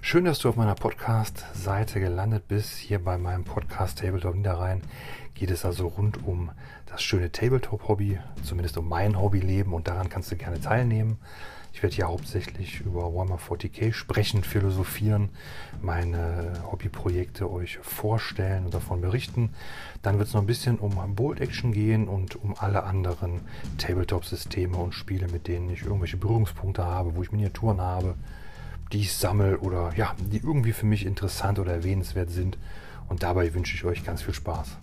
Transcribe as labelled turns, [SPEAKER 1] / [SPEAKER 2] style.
[SPEAKER 1] Schön, dass du auf meiner Podcast-Seite gelandet bist. Hier bei meinem Podcast Tabletop Niederrhein geht es also rund um das schöne Tabletop-Hobby, zumindest um mein Hobbyleben und daran kannst du gerne teilnehmen. Ich werde hier hauptsächlich über Warhammer 40k sprechen, philosophieren, meine Hobbyprojekte euch vorstellen und davon berichten. Dann wird es noch ein bisschen um Bold Action gehen und um alle anderen Tabletop-Systeme und Spiele, mit denen ich irgendwelche Berührungspunkte habe, wo ich Miniaturen habe, die ich sammle oder ja, die irgendwie für mich interessant oder erwähnenswert sind. Und dabei wünsche ich euch ganz viel Spaß.